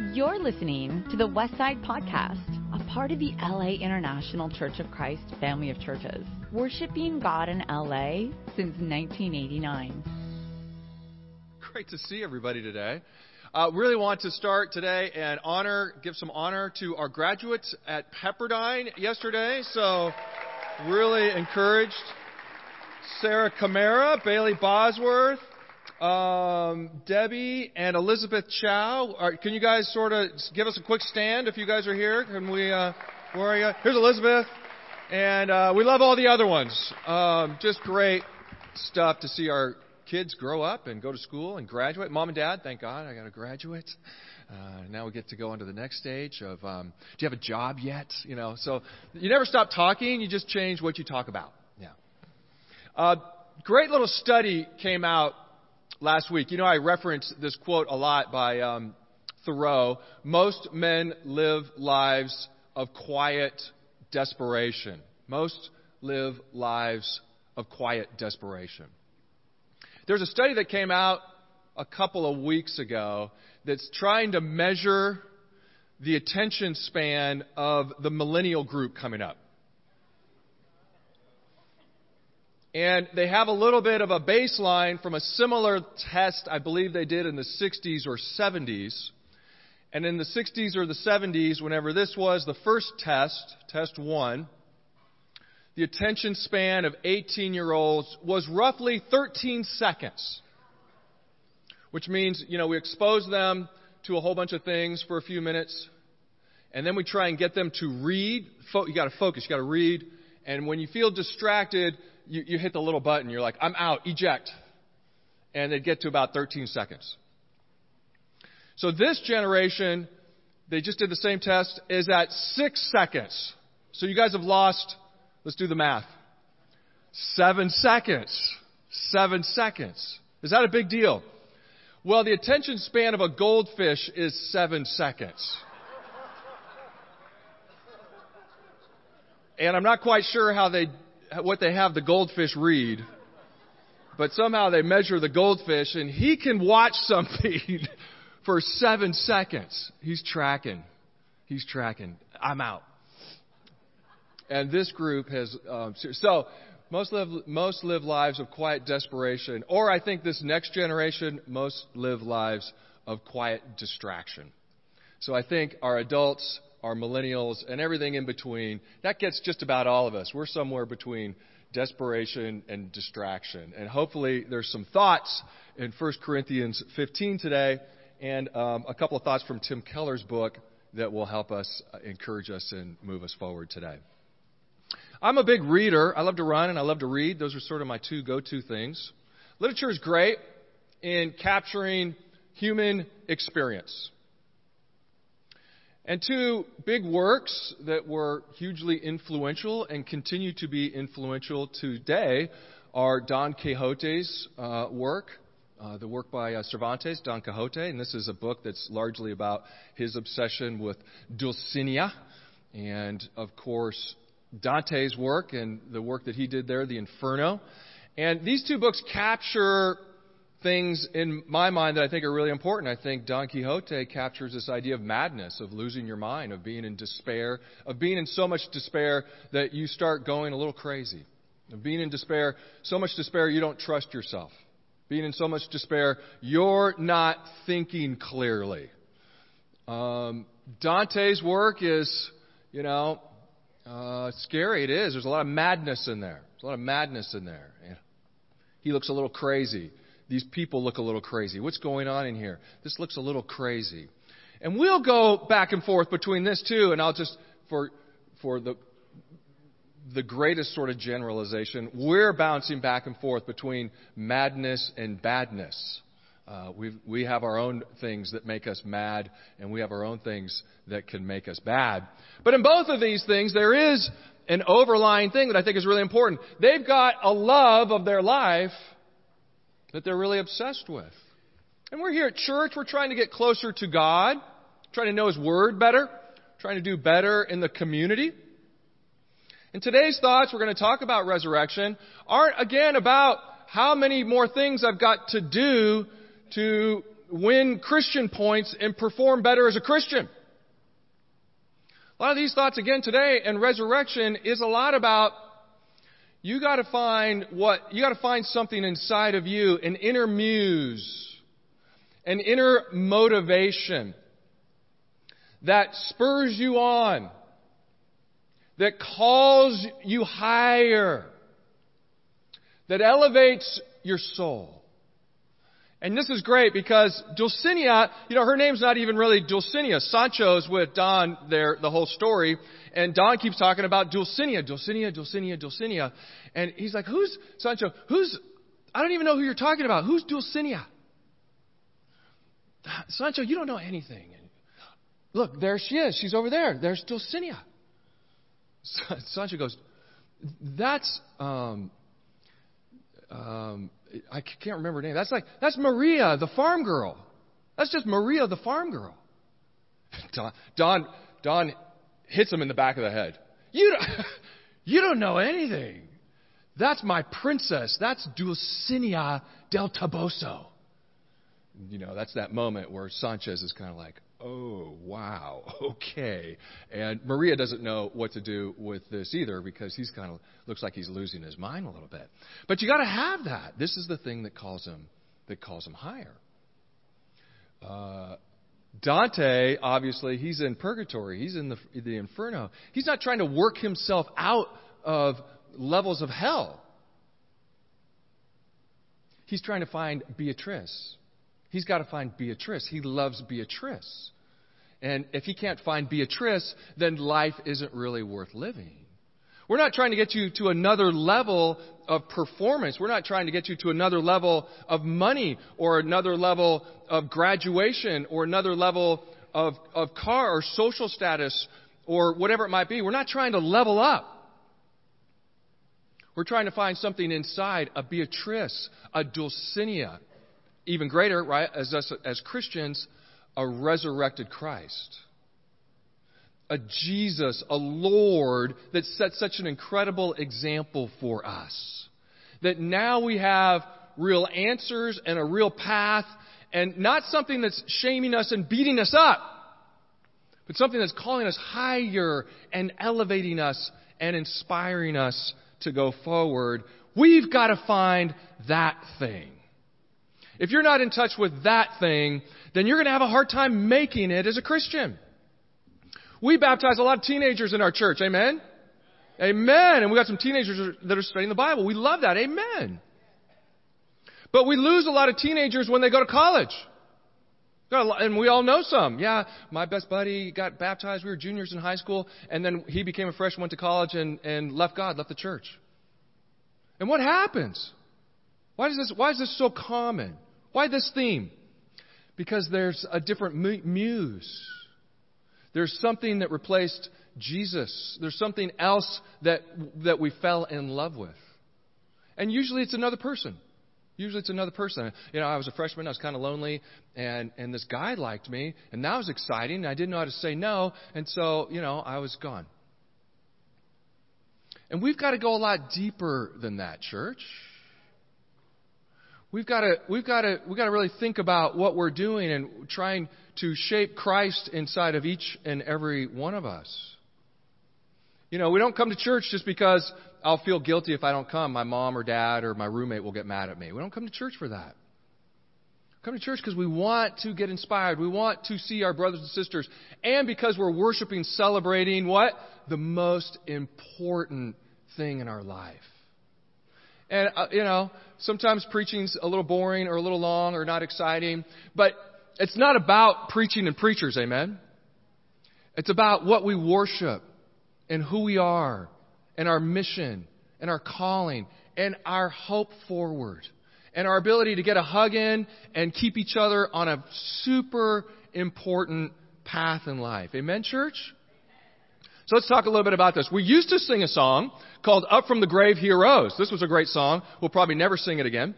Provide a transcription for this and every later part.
You're listening to the Westside Podcast, a part of the LA International Church of Christ family of churches, worshiping God in LA since 1989. Great to see everybody today. Uh, really want to start today and honor, give some honor to our graduates at Pepperdine yesterday. So, really encouraged. Sarah Camara, Bailey Bosworth, um, Debbie and Elizabeth Chow. Can you guys sort of give us a quick stand if you guys are here? Can we? Uh, where are you? Here's Elizabeth, and uh, we love all the other ones. Um, just great stuff to see our kids grow up and go to school and graduate. Mom and Dad, thank God I got to graduate. Uh, now we get to go on to the next stage of, um, do you have a job yet? You know, so you never stop talking. You just change what you talk about. Yeah. Uh, great little study came out last week. You know, I referenced this quote a lot by um, Thoreau. Most men live lives of quiet desperation. Most live lives of quiet desperation. There's a study that came out a couple of weeks ago that's trying to measure the attention span of the millennial group coming up. And they have a little bit of a baseline from a similar test I believe they did in the 60s or 70s. And in the 60s or the 70s, whenever this was the first test, test one, the attention span of 18 year olds was roughly 13 seconds. Which means, you know, we expose them to a whole bunch of things for a few minutes, and then we try and get them to read. You gotta focus, you gotta read, and when you feel distracted, you, you hit the little button. You're like, I'm out, eject. And they get to about 13 seconds. So this generation, they just did the same test, is at six seconds. So you guys have lost, let's do the math. Seven seconds. Seven seconds. Is that a big deal? Well, the attention span of a goldfish is seven seconds. And I'm not quite sure how they what they have the goldfish read, but somehow they measure the goldfish and he can watch something for seven seconds. He's tracking. He's tracking. I'm out. And this group has, um, so most live, most live lives of quiet desperation, or I think this next generation, most live lives of quiet distraction. So I think our adults our millennials, and everything in between. That gets just about all of us. We're somewhere between desperation and distraction. And hopefully, there's some thoughts in 1 Corinthians 15 today, and um, a couple of thoughts from Tim Keller's book that will help us uh, encourage us and move us forward today. I'm a big reader. I love to run and I love to read. Those are sort of my two go to things. Literature is great in capturing human experience. And two big works that were hugely influential and continue to be influential today are Don Quixote's uh, work, uh, the work by uh, Cervantes, Don Quixote, and this is a book that's largely about his obsession with Dulcinea, and of course Dante's work and the work that he did there, the Inferno. And these two books capture things in my mind that I think are really important. I think Don Quixote captures this idea of madness, of losing your mind, of being in despair, of being in so much despair that you start going a little crazy. Of being in despair, so much despair you don't trust yourself. Being in so much despair, you're not thinking clearly. Um, Dante's work is, you know, uh, scary. It is. There's a lot of madness in there. There's a lot of madness in there. He looks a little crazy these people look a little crazy. What's going on in here? This looks a little crazy. And we'll go back and forth between this too, and I'll just, for, for the, the greatest sort of generalization, we're bouncing back and forth between madness and badness. Uh, we we have our own things that make us mad, and we have our own things that can make us bad. But in both of these things, there is an overlying thing that I think is really important. They've got a love of their life that they're really obsessed with. And we're here at church, we're trying to get closer to God, trying to know His Word better, trying to do better in the community. And today's thoughts, we're going to talk about resurrection, aren't again about how many more things I've got to do to win Christian points and perform better as a Christian. A lot of these thoughts again today and resurrection is a lot about you got to find what you got to find something inside of you, an inner muse, an inner motivation that spurs you on, that calls you higher, that elevates your soul. And this is great because Dulcinea, you know, her name's not even really Dulcinea. Sancho's with Don there, the whole story. And Don keeps talking about Dulcinea, Dulcinea, Dulcinea, Dulcinea. And he's like, who's, Sancho, who's, I don't even know who you're talking about. Who's Dulcinea? Sancho, you don't know anything. Look, there she is. She's over there. There's Dulcinea. Sancho goes, that's, um, um, I can't remember her name. That's like, that's Maria, the farm girl. That's just Maria, the farm girl. Don, Don, Don hits him in the back of the head. You don't, you don't know anything. That's my princess. That's Dulcinea del Toboso. You know, that's that moment where Sancho's is kind of like, oh, wow, okay. And Maria doesn't know what to do with this either because he's kind of looks like he's losing his mind a little bit. But you got to have that. This is the thing that calls him that calls him higher. Uh, Dante, obviously, he's in purgatory. He's in the, the inferno. He's not trying to work himself out of levels of hell. He's trying to find Beatrice. He's got to find Beatrice. He loves Beatrice. And if he can't find Beatrice, then life isn't really worth living. We're not trying to get you to another level of performance. We're not trying to get you to another level of money or another level of graduation or another level of, of car or social status or whatever it might be. We're not trying to level up. We're trying to find something inside a Beatrice, a Dulcinea, even greater, right, as us as Christians, a resurrected Christ. A Jesus, a Lord that set such an incredible example for us. That now we have real answers and a real path and not something that's shaming us and beating us up, but something that's calling us higher and elevating us and inspiring us to go forward. We've got to find that thing. If you're not in touch with that thing, then you're going to have a hard time making it as a Christian. We baptize a lot of teenagers in our church. Amen? Amen. And we got some teenagers that are studying the Bible. We love that. Amen. But we lose a lot of teenagers when they go to college. And we all know some. Yeah, my best buddy got baptized. We were juniors in high school. And then he became a freshman, went to college, and, and left God, left the church. And what happens? Why is this, why is this so common? Why this theme? Because there's a different muse. There's something that replaced Jesus. There's something else that, that we fell in love with. And usually it's another person. Usually it's another person. You know, I was a freshman, I was kind of lonely, and, and this guy liked me, and that was exciting. I didn't know how to say no, and so, you know, I was gone. And we've got to go a lot deeper than that, church. We've got to, we've got to, we've got to really think about what we're doing and trying to shape Christ inside of each and every one of us. You know, we don't come to church just because I'll feel guilty if I don't come. My mom or dad or my roommate will get mad at me. We don't come to church for that. We come to church because we want to get inspired. We want to see our brothers and sisters. And because we're worshiping, celebrating what? The most important thing in our life. And, uh, you know, sometimes preaching's a little boring or a little long or not exciting, but it's not about preaching and preachers, amen? It's about what we worship and who we are and our mission and our calling and our hope forward and our ability to get a hug in and keep each other on a super important path in life. Amen, church? So let's talk a little bit about this. We used to sing a song called Up from the Grave He Arose. This was a great song. We'll probably never sing it again.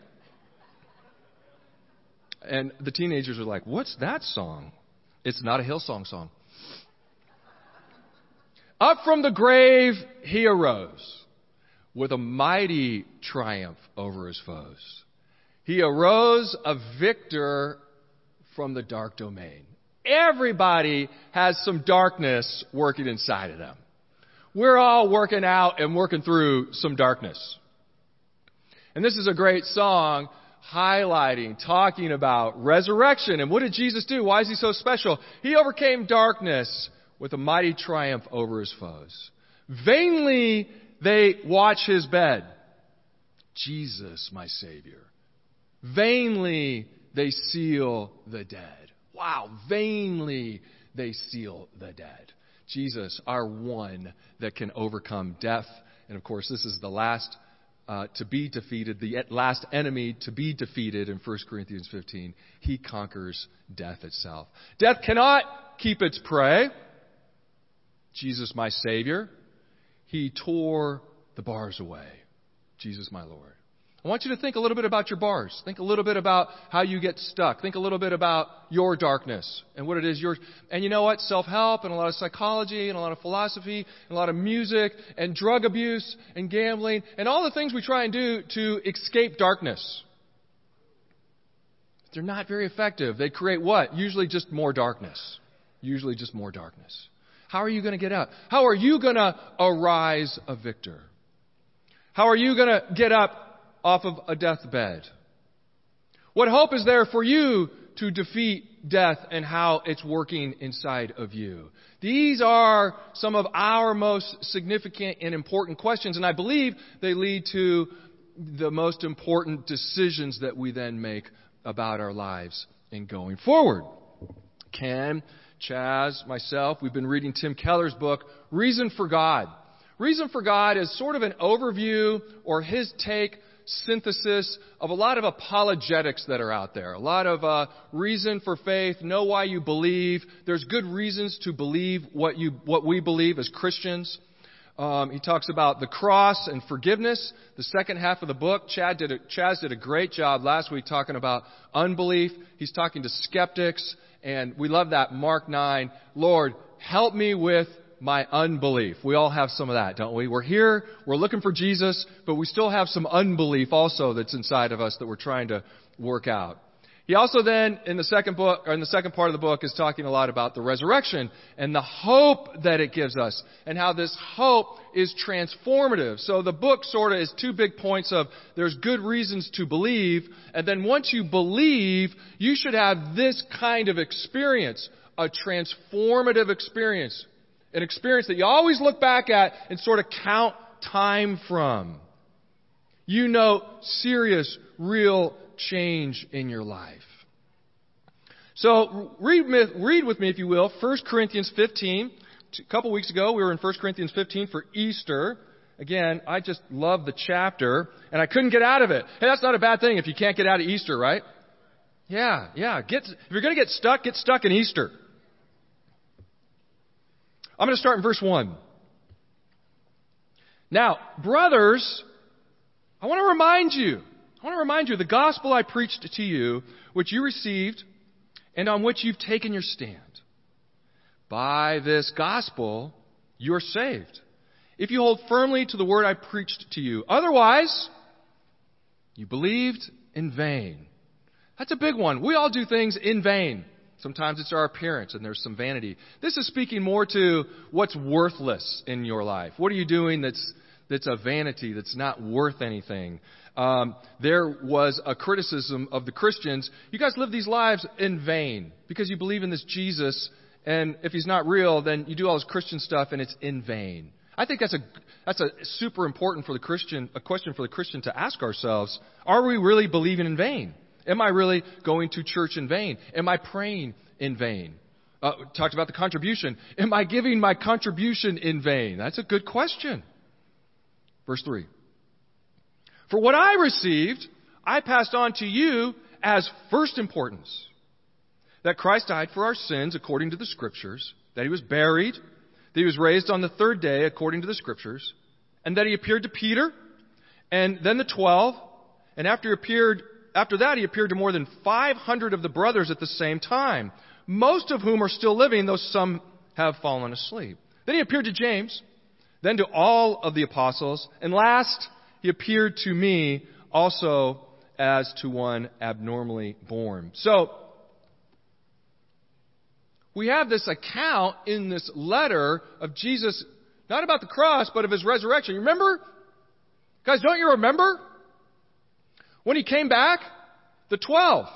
And the teenagers are like, What's that song? It's not a Hillsong song. Up from the grave he arose with a mighty triumph over his foes. He arose a victor from the dark domain. Everybody has some darkness working inside of them. We're all working out and working through some darkness. And this is a great song highlighting, talking about resurrection. And what did Jesus do? Why is he so special? He overcame darkness with a mighty triumph over his foes. Vainly they watch his bed. Jesus, my Savior. Vainly they seal the dead. Wow, vainly they seal the dead. Jesus, our one that can overcome death. And of course, this is the last uh, to be defeated, the last enemy to be defeated in 1 Corinthians 15. He conquers death itself. Death cannot keep its prey. Jesus, my Savior, He tore the bars away. Jesus, my Lord. I want you to think a little bit about your bars. Think a little bit about how you get stuck. Think a little bit about your darkness and what it is yours. And you know what? Self-help and a lot of psychology and a lot of philosophy and a lot of music and drug abuse and gambling and all the things we try and do to escape darkness. They're not very effective. They create what? Usually just more darkness. Usually just more darkness. How are you going to get out? How are you going to arise a victor? How are you going to get up off of a deathbed? What hope is there for you to defeat death and how it's working inside of you? These are some of our most significant and important questions, and I believe they lead to the most important decisions that we then make about our lives in going forward. Ken, Chaz, myself, we've been reading Tim Keller's book, Reason for God. Reason for God is sort of an overview or his take synthesis of a lot of apologetics that are out there. A lot of uh, reason for faith, know why you believe. There's good reasons to believe what you what we believe as Christians. Um, he talks about the cross and forgiveness. The second half of the book, Chad did a, Chaz did a great job last week talking about unbelief. He's talking to skeptics, and we love that Mark 9. Lord, help me with my unbelief. We all have some of that, don't we? We're here, we're looking for Jesus, but we still have some unbelief also that's inside of us that we're trying to work out. He also then, in the second book, or in the second part of the book, is talking a lot about the resurrection and the hope that it gives us and how this hope is transformative. So the book sort of is two big points of there's good reasons to believe, and then once you believe, you should have this kind of experience, a transformative experience an experience that you always look back at and sort of count time from. You know serious, real change in your life. So read, read with me, if you will, 1 Corinthians 15. A couple weeks ago, we were in 1 Corinthians 15 for Easter. Again, I just love the chapter, and I couldn't get out of it. Hey, that's not a bad thing if you can't get out of Easter, right? Yeah, yeah. Get, if you're going to get stuck, get stuck in Easter. I'm going to start in verse 1. Now, brothers, I want to remind you, I want to remind you the gospel I preached to you, which you received, and on which you've taken your stand. By this gospel, you're saved. If you hold firmly to the word I preached to you. Otherwise, you believed in vain. That's a big one. We all do things in vain. Sometimes it's our appearance and there's some vanity. This is speaking more to what's worthless in your life. What are you doing that's, that's a vanity, that's not worth anything? Um, there was a criticism of the Christians. You guys live these lives in vain because you believe in this Jesus, and if he's not real, then you do all this Christian stuff and it's in vain. I think that's a that's a super important for the Christian a question for the Christian to ask ourselves. Are we really believing in vain? Am I really going to church in vain? Am I praying in vain? Uh, talked about the contribution. Am I giving my contribution in vain? That's a good question. Verse 3. For what I received, I passed on to you as first importance that Christ died for our sins according to the Scriptures, that he was buried, that he was raised on the third day according to the Scriptures, and that he appeared to Peter, and then the twelve, and after he appeared after that, he appeared to more than 500 of the brothers at the same time, most of whom are still living, though some have fallen asleep. Then he appeared to James, then to all of the apostles, and last, he appeared to me also as to one abnormally born. So, we have this account in this letter of Jesus, not about the cross, but of his resurrection. You remember? Guys, don't you remember? When he came back, the twelve,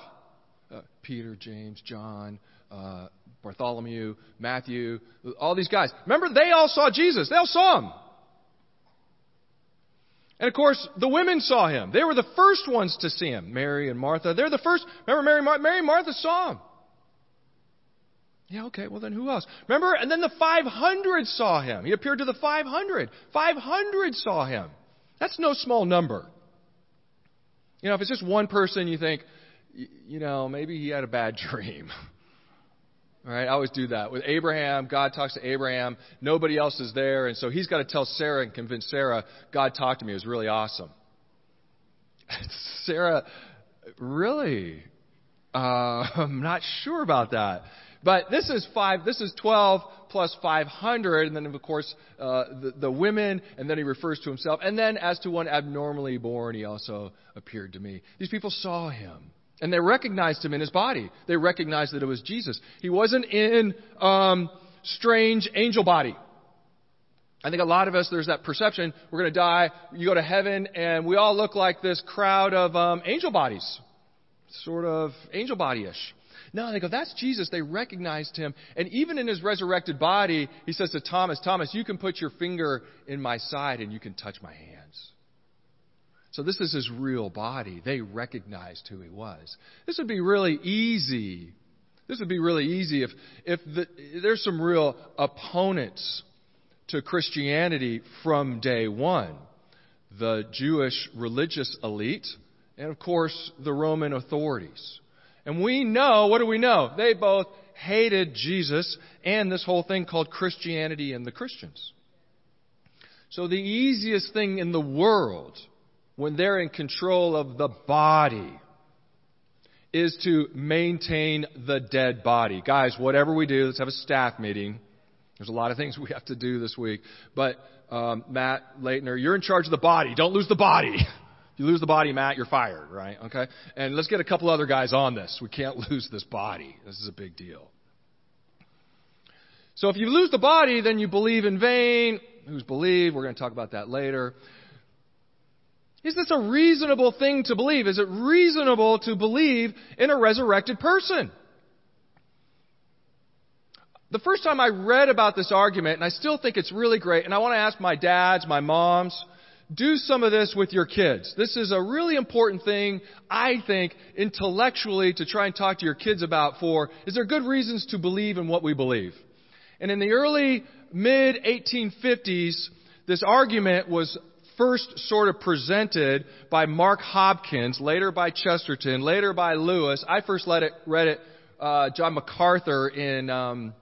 uh, Peter, James, John, uh, Bartholomew, Matthew, all these guys. Remember, they all saw Jesus. They all saw him. And of course, the women saw him. They were the first ones to see him. Mary and Martha. They're the first. Remember, Mary, Mar- Mary and Martha saw him. Yeah, okay, well then who else? Remember? And then the 500 saw him. He appeared to the 500. 500 saw him. That's no small number. You know, if it's just one person, you think, you know, maybe he had a bad dream. All right, I always do that. With Abraham, God talks to Abraham. Nobody else is there, and so he's got to tell Sarah and convince Sarah, God talked to me. It was really awesome. Sarah, really? Uh, I'm not sure about that. But this is five. This is 12 plus 500, and then of course uh, the, the women, and then he refers to himself. And then as to one abnormally born, he also appeared to me. These people saw him. And they recognized him in his body. They recognized that it was Jesus. He wasn't in um, strange angel body. I think a lot of us, there's that perception, we're going to die, you go to heaven, and we all look like this crowd of um, angel bodies. Sort of angel body-ish. No, they go, that's Jesus. They recognized him. And even in his resurrected body, he says to Thomas, Thomas, you can put your finger in my side and you can touch my hands. So this is his real body. They recognized who he was. This would be really easy. This would be really easy if, if the, there's some real opponents to Christianity from day one. The Jewish religious elite, and of course the Roman authorities. And we know, what do we know? They both hated Jesus and this whole thing called Christianity and the Christians. So the easiest thing in the world when they're in control of the body is to maintain the dead body. Guys, whatever we do, let's have a staff meeting. There's a lot of things we have to do this week. But um, Matt Leitner, you're in charge of the body. Don't lose the body. If you lose the body, Matt, you're fired, right? Okay? And let's get a couple other guys on this. We can't lose this body. This is a big deal. So if you lose the body, then you believe in vain. Who's believe? We're going to talk about that later. Is this a reasonable thing to believe? Is it reasonable to believe in a resurrected person? The first time I read about this argument, and I still think it's really great, and I want to ask my dads, my moms, do some of this with your kids. This is a really important thing, I think, intellectually to try and talk to your kids about for, is there good reasons to believe in what we believe? And in the early, mid 1850s, this argument was first sort of presented by Mark Hopkins, later by Chesterton, later by Lewis. I first it, read it, uh, John MacArthur in um,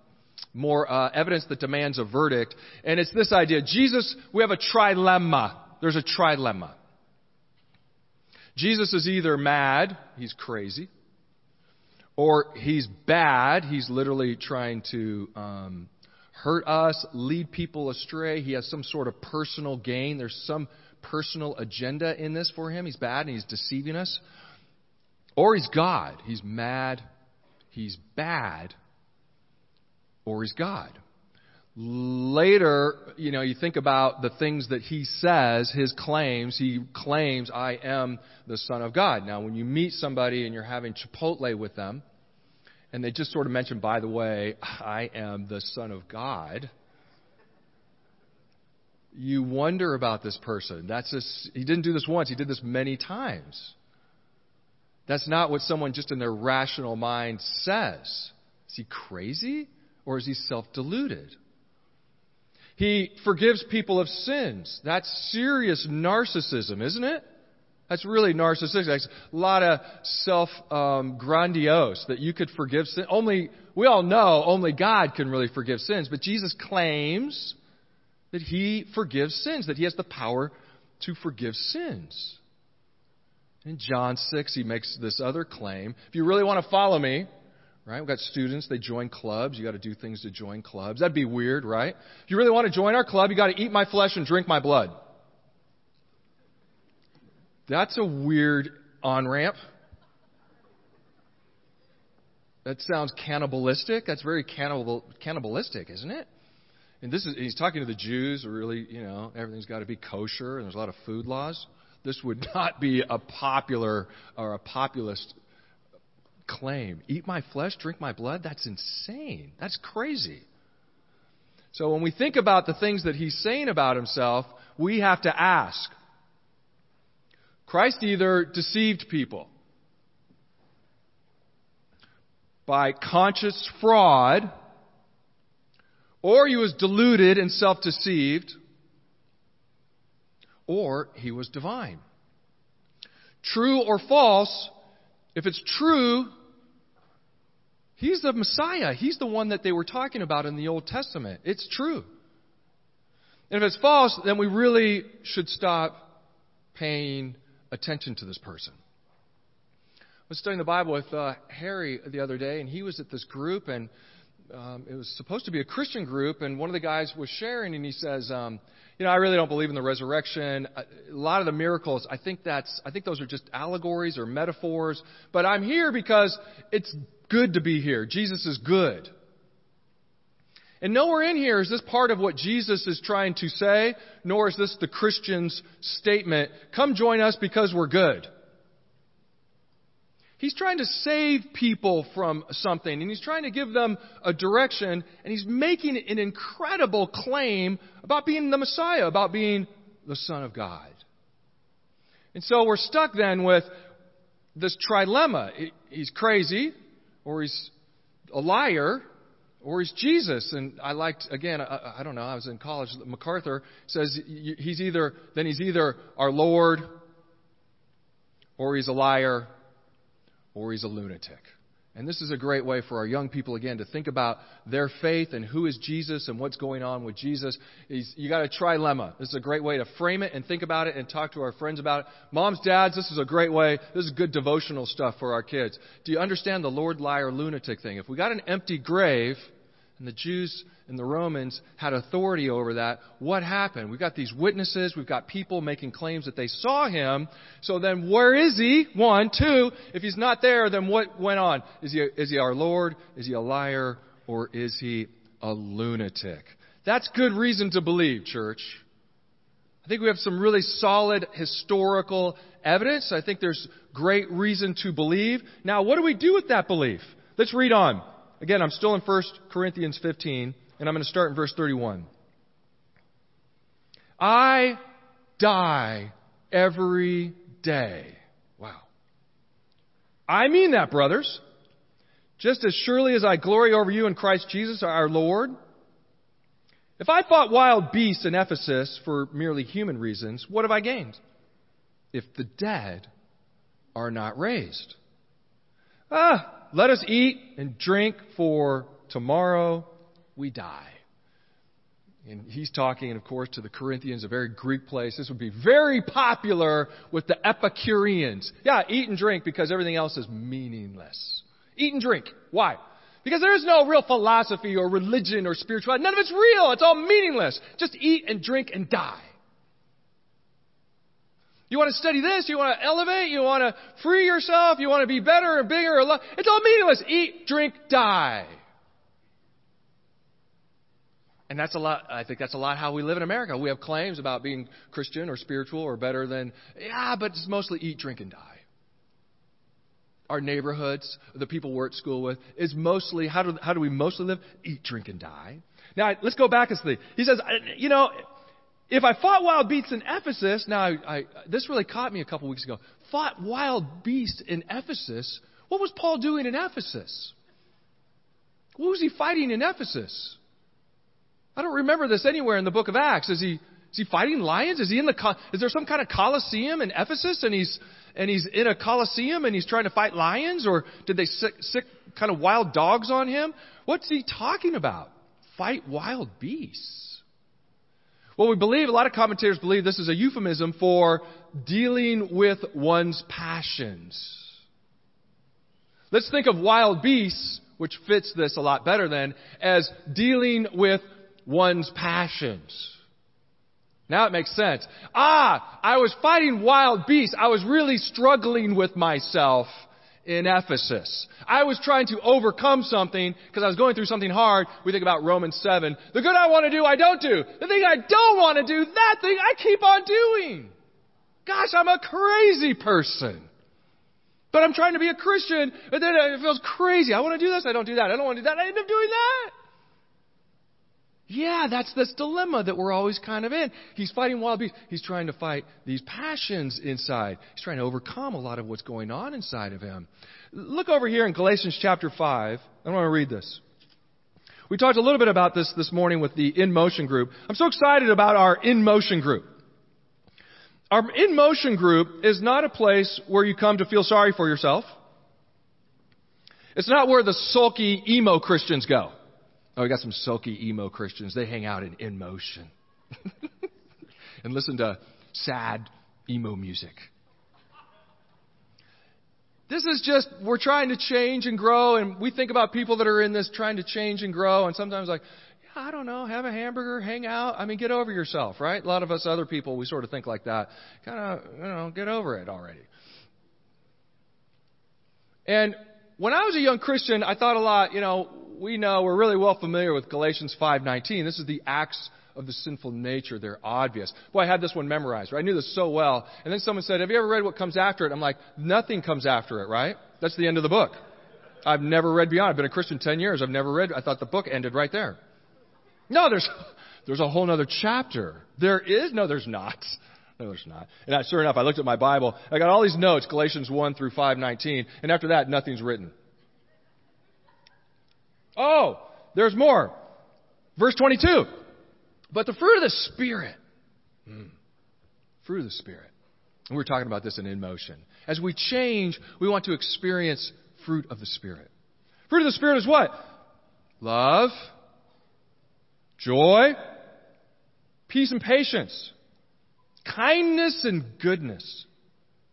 more uh, evidence that demands a verdict, and it's this idea: Jesus, we have a trilemma. There's a trilemma. Jesus is either mad, he's crazy, or he's bad, he's literally trying to um, hurt us, lead people astray. He has some sort of personal gain. There's some personal agenda in this for him. He's bad and he's deceiving us. Or he's God. He's mad, he's bad, or he's God. Later, you know, you think about the things that he says, his claims. He claims, I am the Son of God. Now, when you meet somebody and you're having Chipotle with them, and they just sort of mention, by the way, I am the Son of God, you wonder about this person. That's just, he didn't do this once, he did this many times. That's not what someone just in their rational mind says. Is he crazy or is he self deluded? He forgives people of sins. That's serious narcissism, isn't it? That's really narcissistic. That's a lot of self um, grandiose that you could forgive sin. Only we all know only God can really forgive sins, but Jesus claims that He forgives sins, that He has the power to forgive sins. In John 6, he makes this other claim. If you really want to follow me, right? We've got students, they join clubs. You got to do things to join clubs. That'd be weird, right? If you really want to join our club, you got to eat my flesh and drink my blood. That's a weird on ramp. that sounds cannibalistic. That's very cannibal, cannibalistic, isn't it? And this is he's talking to the Jews. Really, you know, everything's got to be kosher, and there's a lot of food laws. This would not be a popular or a populist claim. Eat my flesh, drink my blood. That's insane. That's crazy. So when we think about the things that he's saying about himself, we have to ask. Christ either deceived people by conscious fraud, or he was deluded and self deceived, or he was divine. True or false, if it's true, he's the Messiah. He's the one that they were talking about in the Old Testament. It's true. And if it's false, then we really should stop paying attention to this person. I was studying the Bible with uh, Harry the other day, and he was at this group, and um, it was supposed to be a Christian group, and one of the guys was sharing, and he says, um, "You know, I really don't believe in the resurrection. A lot of the miracles, I think that's, I think those are just allegories or metaphors. But I'm here because it's good to be here. Jesus is good." And nowhere in here is this part of what Jesus is trying to say, nor is this the Christian's statement, come join us because we're good. He's trying to save people from something, and he's trying to give them a direction, and he's making an incredible claim about being the Messiah, about being the Son of God. And so we're stuck then with this trilemma. He's crazy, or he's a liar, or he's Jesus. And I liked, again, I, I, don't know, I was in college. MacArthur says he's either, then he's either our Lord, or he's a liar, or he's a lunatic. And this is a great way for our young people, again, to think about their faith and who is Jesus and what's going on with Jesus. He's, you got a trilemma. This is a great way to frame it and think about it and talk to our friends about it. Moms, dads, this is a great way. This is good devotional stuff for our kids. Do you understand the Lord, liar, lunatic thing? If we got an empty grave, and the Jews and the Romans had authority over that. What happened? We've got these witnesses, we've got people making claims that they saw him. So then where is he? One. Two, if he's not there, then what went on? Is he, is he our Lord? Is he a liar? Or is he a lunatic? That's good reason to believe, church. I think we have some really solid historical evidence. I think there's great reason to believe. Now, what do we do with that belief? Let's read on. Again, I'm still in 1 Corinthians 15, and I'm going to start in verse 31. I die every day. Wow. I mean that, brothers. Just as surely as I glory over you in Christ Jesus our Lord. If I fought wild beasts in Ephesus for merely human reasons, what have I gained? If the dead are not raised. Ah, let us eat and drink, for tomorrow we die. And he's talking, of course, to the Corinthians, a very Greek place. This would be very popular with the Epicureans. Yeah, eat and drink because everything else is meaningless. Eat and drink. Why? Because there is no real philosophy or religion or spirituality. None of it's real. It's all meaningless. Just eat and drink and die. You want to study this? You want to elevate? You want to free yourself? You want to be better or bigger or less? It's all meaningless. Eat, drink, die. And that's a lot, I think that's a lot how we live in America. We have claims about being Christian or spiritual or better than, yeah, but it's mostly eat, drink, and die. Our neighborhoods, the people we're at school with, is mostly, how do, how do we mostly live? Eat, drink, and die. Now, let's go back a see. He says, you know, if I fought wild beasts in Ephesus, now I, I, this really caught me a couple weeks ago. Fought wild beasts in Ephesus. What was Paul doing in Ephesus? What was he fighting in Ephesus? I don't remember this anywhere in the book of Acts. Is he is he fighting lions? Is he in the is there some kind of coliseum in Ephesus and he's and he's in a coliseum and he's trying to fight lions or did they sick, sick kind of wild dogs on him? What's he talking about? Fight wild beasts. Well, we believe, a lot of commentators believe this is a euphemism for dealing with one's passions. Let's think of wild beasts, which fits this a lot better than, as dealing with one's passions. Now it makes sense. Ah, I was fighting wild beasts. I was really struggling with myself. In Ephesus. I was trying to overcome something because I was going through something hard. We think about Romans 7. The good I want to do, I don't do. The thing I don't want to do, that thing I keep on doing. Gosh, I'm a crazy person. But I'm trying to be a Christian, and then it feels crazy. I want to do this, I don't do that. I don't want to do that, I end up doing that. Yeah, that's this dilemma that we're always kind of in. He's fighting wild beasts. He's trying to fight these passions inside. He's trying to overcome a lot of what's going on inside of him. Look over here in Galatians chapter 5. I want to read this. We talked a little bit about this this morning with the In Motion group. I'm so excited about our In Motion group. Our In Motion group is not a place where you come to feel sorry for yourself. It's not where the sulky emo Christians go. Oh, we got some sulky emo Christians. They hang out in In Motion and listen to sad emo music. This is just, we're trying to change and grow, and we think about people that are in this trying to change and grow, and sometimes like, yeah, I don't know, have a hamburger, hang out. I mean, get over yourself, right? A lot of us other people, we sort of think like that. Kind of, you know, get over it already. And when I was a young Christian, I thought a lot, you know, we know we're really well familiar with Galatians 5:19. This is the acts of the sinful nature. They're obvious. Boy, I had this one memorized. Right? I knew this so well. And then someone said, "Have you ever read what comes after it?" I'm like, "Nothing comes after it." Right? That's the end of the book. I've never read beyond. I've been a Christian 10 years. I've never read. I thought the book ended right there. No, there's there's a whole other chapter. There is no, there's not. No, there's not. And I, sure enough, I looked at my Bible. I got all these notes, Galatians 1 through 5:19, and after that, nothing's written. Oh, there's more. Verse 22. But the fruit of the Spirit. Hmm. Fruit of the Spirit. And we're talking about this in In Motion. As we change, we want to experience fruit of the Spirit. Fruit of the Spirit is what? Love, joy, peace and patience, kindness and goodness,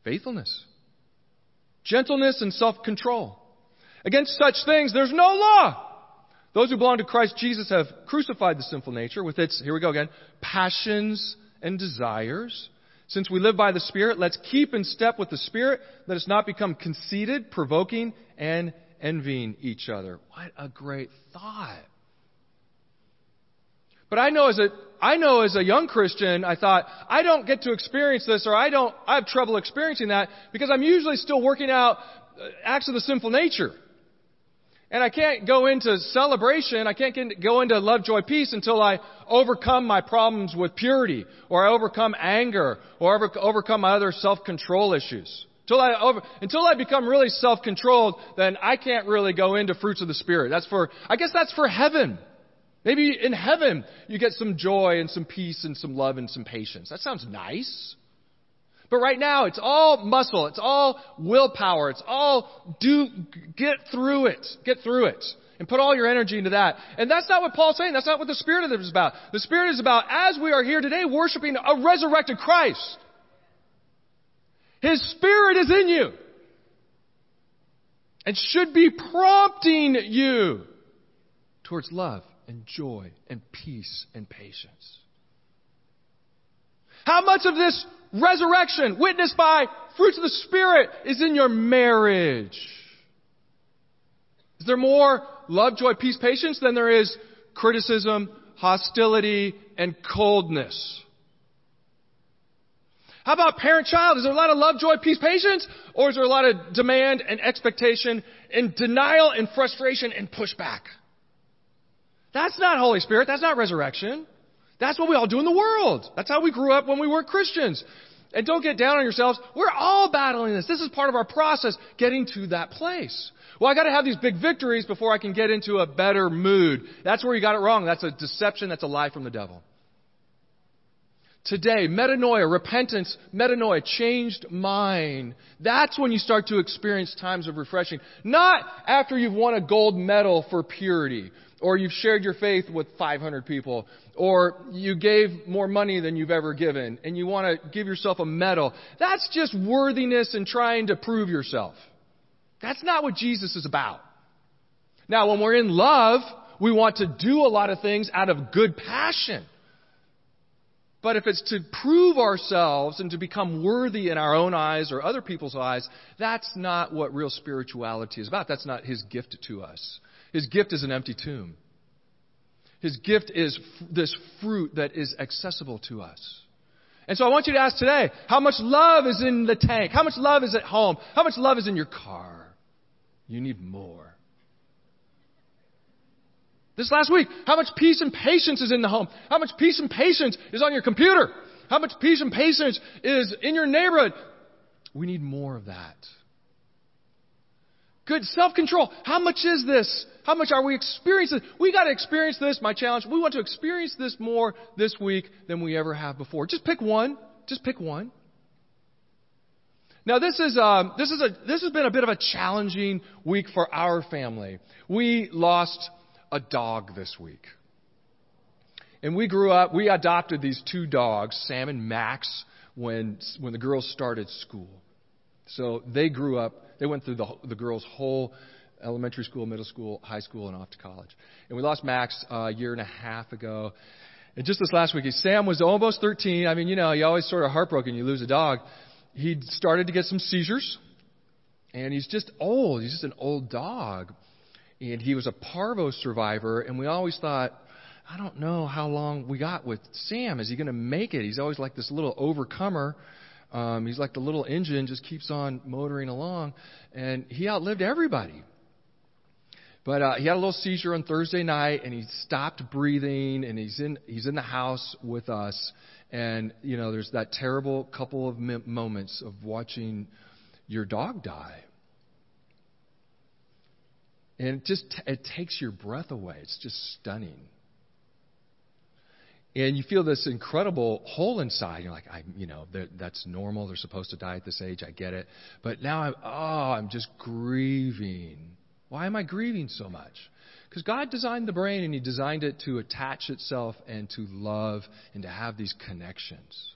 faithfulness, gentleness and self control. Against such things, there's no law. Those who belong to Christ Jesus have crucified the sinful nature with its, here we go again, passions and desires. Since we live by the Spirit, let's keep in step with the Spirit. Let us not become conceited, provoking, and envying each other. What a great thought. But I know as a, I know as a young Christian, I thought, I don't get to experience this or I don't, I have trouble experiencing that because I'm usually still working out uh, acts of the sinful nature. And I can't go into celebration, I can't go into love, joy, peace until I overcome my problems with purity, or I overcome anger, or over, overcome my other self-control issues. Until I, over, until I become really self-controlled, then I can't really go into fruits of the Spirit. That's for, I guess that's for heaven. Maybe in heaven you get some joy and some peace and some love and some patience. That sounds nice. But right now, it's all muscle. It's all willpower. It's all do, get through it. Get through it. And put all your energy into that. And that's not what Paul's saying. That's not what the Spirit of it is about. The Spirit is about, as we are here today, worshiping a resurrected Christ. His Spirit is in you. And should be prompting you towards love and joy and peace and patience. How much of this resurrection, witnessed by fruits of the Spirit, is in your marriage. Is there more love, joy, peace, patience than there is criticism, hostility, and coldness? How about parent child? Is there a lot of love, joy, peace, patience? Or is there a lot of demand and expectation and denial and frustration and pushback? That's not Holy Spirit. That's not resurrection. That's what we all do in the world. That's how we grew up when we weren't Christians. And don't get down on yourselves. We're all battling this. This is part of our process getting to that place. Well, I gotta have these big victories before I can get into a better mood. That's where you got it wrong. That's a deception. That's a lie from the devil. Today, metanoia, repentance, metanoia, changed mind. That's when you start to experience times of refreshing. Not after you've won a gold medal for purity or you've shared your faith with 500 people, or you gave more money than you've ever given, and you want to give yourself a medal. That's just worthiness and trying to prove yourself. That's not what Jesus is about. Now, when we're in love, we want to do a lot of things out of good passion. But if it's to prove ourselves and to become worthy in our own eyes or other people's eyes, that's not what real spirituality is about. That's not His gift to us. His gift is an empty tomb. His gift is f- this fruit that is accessible to us. And so I want you to ask today, how much love is in the tank? How much love is at home? How much love is in your car? You need more. This last week, how much peace and patience is in the home? How much peace and patience is on your computer? How much peace and patience is in your neighborhood? We need more of that. Good self control. How much is this? How much are we experiencing? We got to experience this. My challenge. We want to experience this more this week than we ever have before. Just pick one. Just pick one. Now this is um, this is a this has been a bit of a challenging week for our family. We lost a dog this week. And we grew up, we adopted these two dogs, Sam and Max, when, when the girls started school. So they grew up, they went through the, the girls' whole elementary school, middle school, high school, and off to college. And we lost Max a year and a half ago. And just this last week, Sam was almost 13. I mean, you know, you always sort of heartbroken, you lose a dog. He started to get some seizures, and he's just old. He's just an old dog and he was a parvo survivor, and we always thought, I don't know how long we got with Sam. Is he going to make it? He's always like this little overcomer. Um, he's like the little engine, just keeps on motoring along, and he outlived everybody. But uh, he had a little seizure on Thursday night, and he stopped breathing, and he's in he's in the house with us, and you know there's that terrible couple of moments of watching your dog die and it just it takes your breath away. It's just stunning. And you feel this incredible hole inside. You're like, I, you know, that's normal. They're supposed to die at this age. I get it. But now I'm, oh, I'm just grieving. Why am I grieving so much? Because God designed the brain and He designed it to attach itself and to love and to have these connections.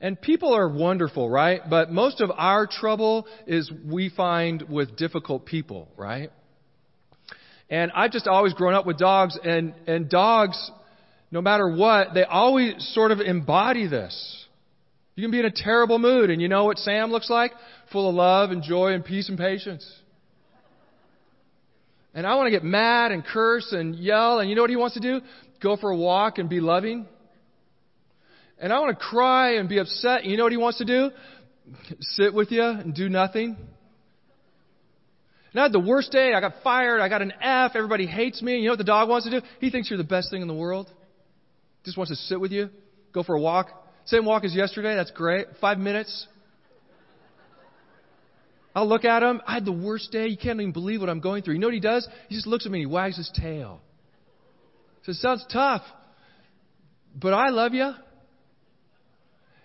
And people are wonderful, right? But most of our trouble is we find with difficult people, right? And I've just always grown up with dogs, and, and dogs, no matter what, they always sort of embody this. You can be in a terrible mood, and you know what Sam looks like? Full of love and joy and peace and patience. And I want to get mad and curse and yell, and you know what he wants to do? Go for a walk and be loving. And I want to cry and be upset, and you know what he wants to do? Sit with you and do nothing. And I had the worst day. I got fired. I got an F. Everybody hates me. You know what the dog wants to do? He thinks you're the best thing in the world. Just wants to sit with you, go for a walk. Same walk as yesterday. That's great. Five minutes. I'll look at him. I had the worst day. You can't even believe what I'm going through. You know what he does? He just looks at me and he wags his tail. He says, sounds tough, but I love you.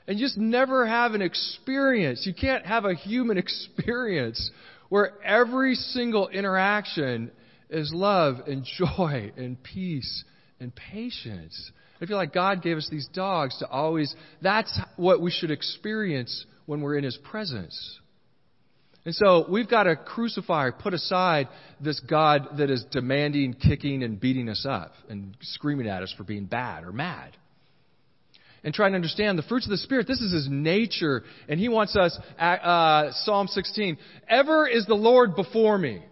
And you just never have an experience. You can't have a human experience where every single interaction is love and joy and peace and patience. I feel like God gave us these dogs to always, that's what we should experience when we're in His presence. And so we've got to crucify put aside this God that is demanding, kicking, and beating us up and screaming at us for being bad or mad and try to understand the fruits of the Spirit. This is His nature, and He wants us, at, uh, Psalm 16, ever is the Lord before me.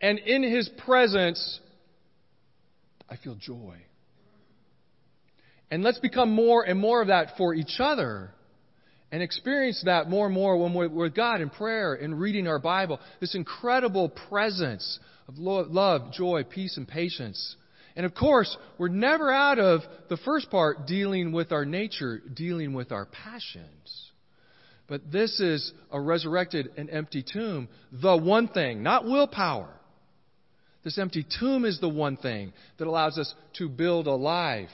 And in His presence, I feel joy. And let's become more and more of that for each other and experience that more and more when we're with God in prayer and reading our Bible. This incredible presence of love, joy, peace, and patience and of course, we're never out of the first part, dealing with our nature, dealing with our passions. But this is a resurrected and empty tomb, the one thing, not willpower. This empty tomb is the one thing that allows us to build a life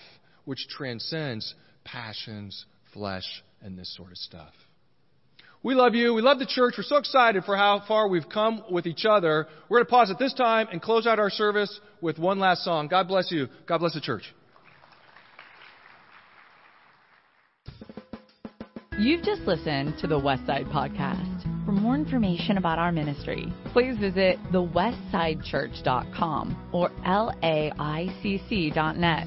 which transcends passions, flesh, and this sort of stuff. We love you. We love the church. We're so excited for how far we've come with each other. We're going to pause at this time and close out our service with one last song. God bless you. God bless the church. You've just listened to the Westside Podcast. For more information about our ministry, please visit thewestsidechurch.com or laicc.net.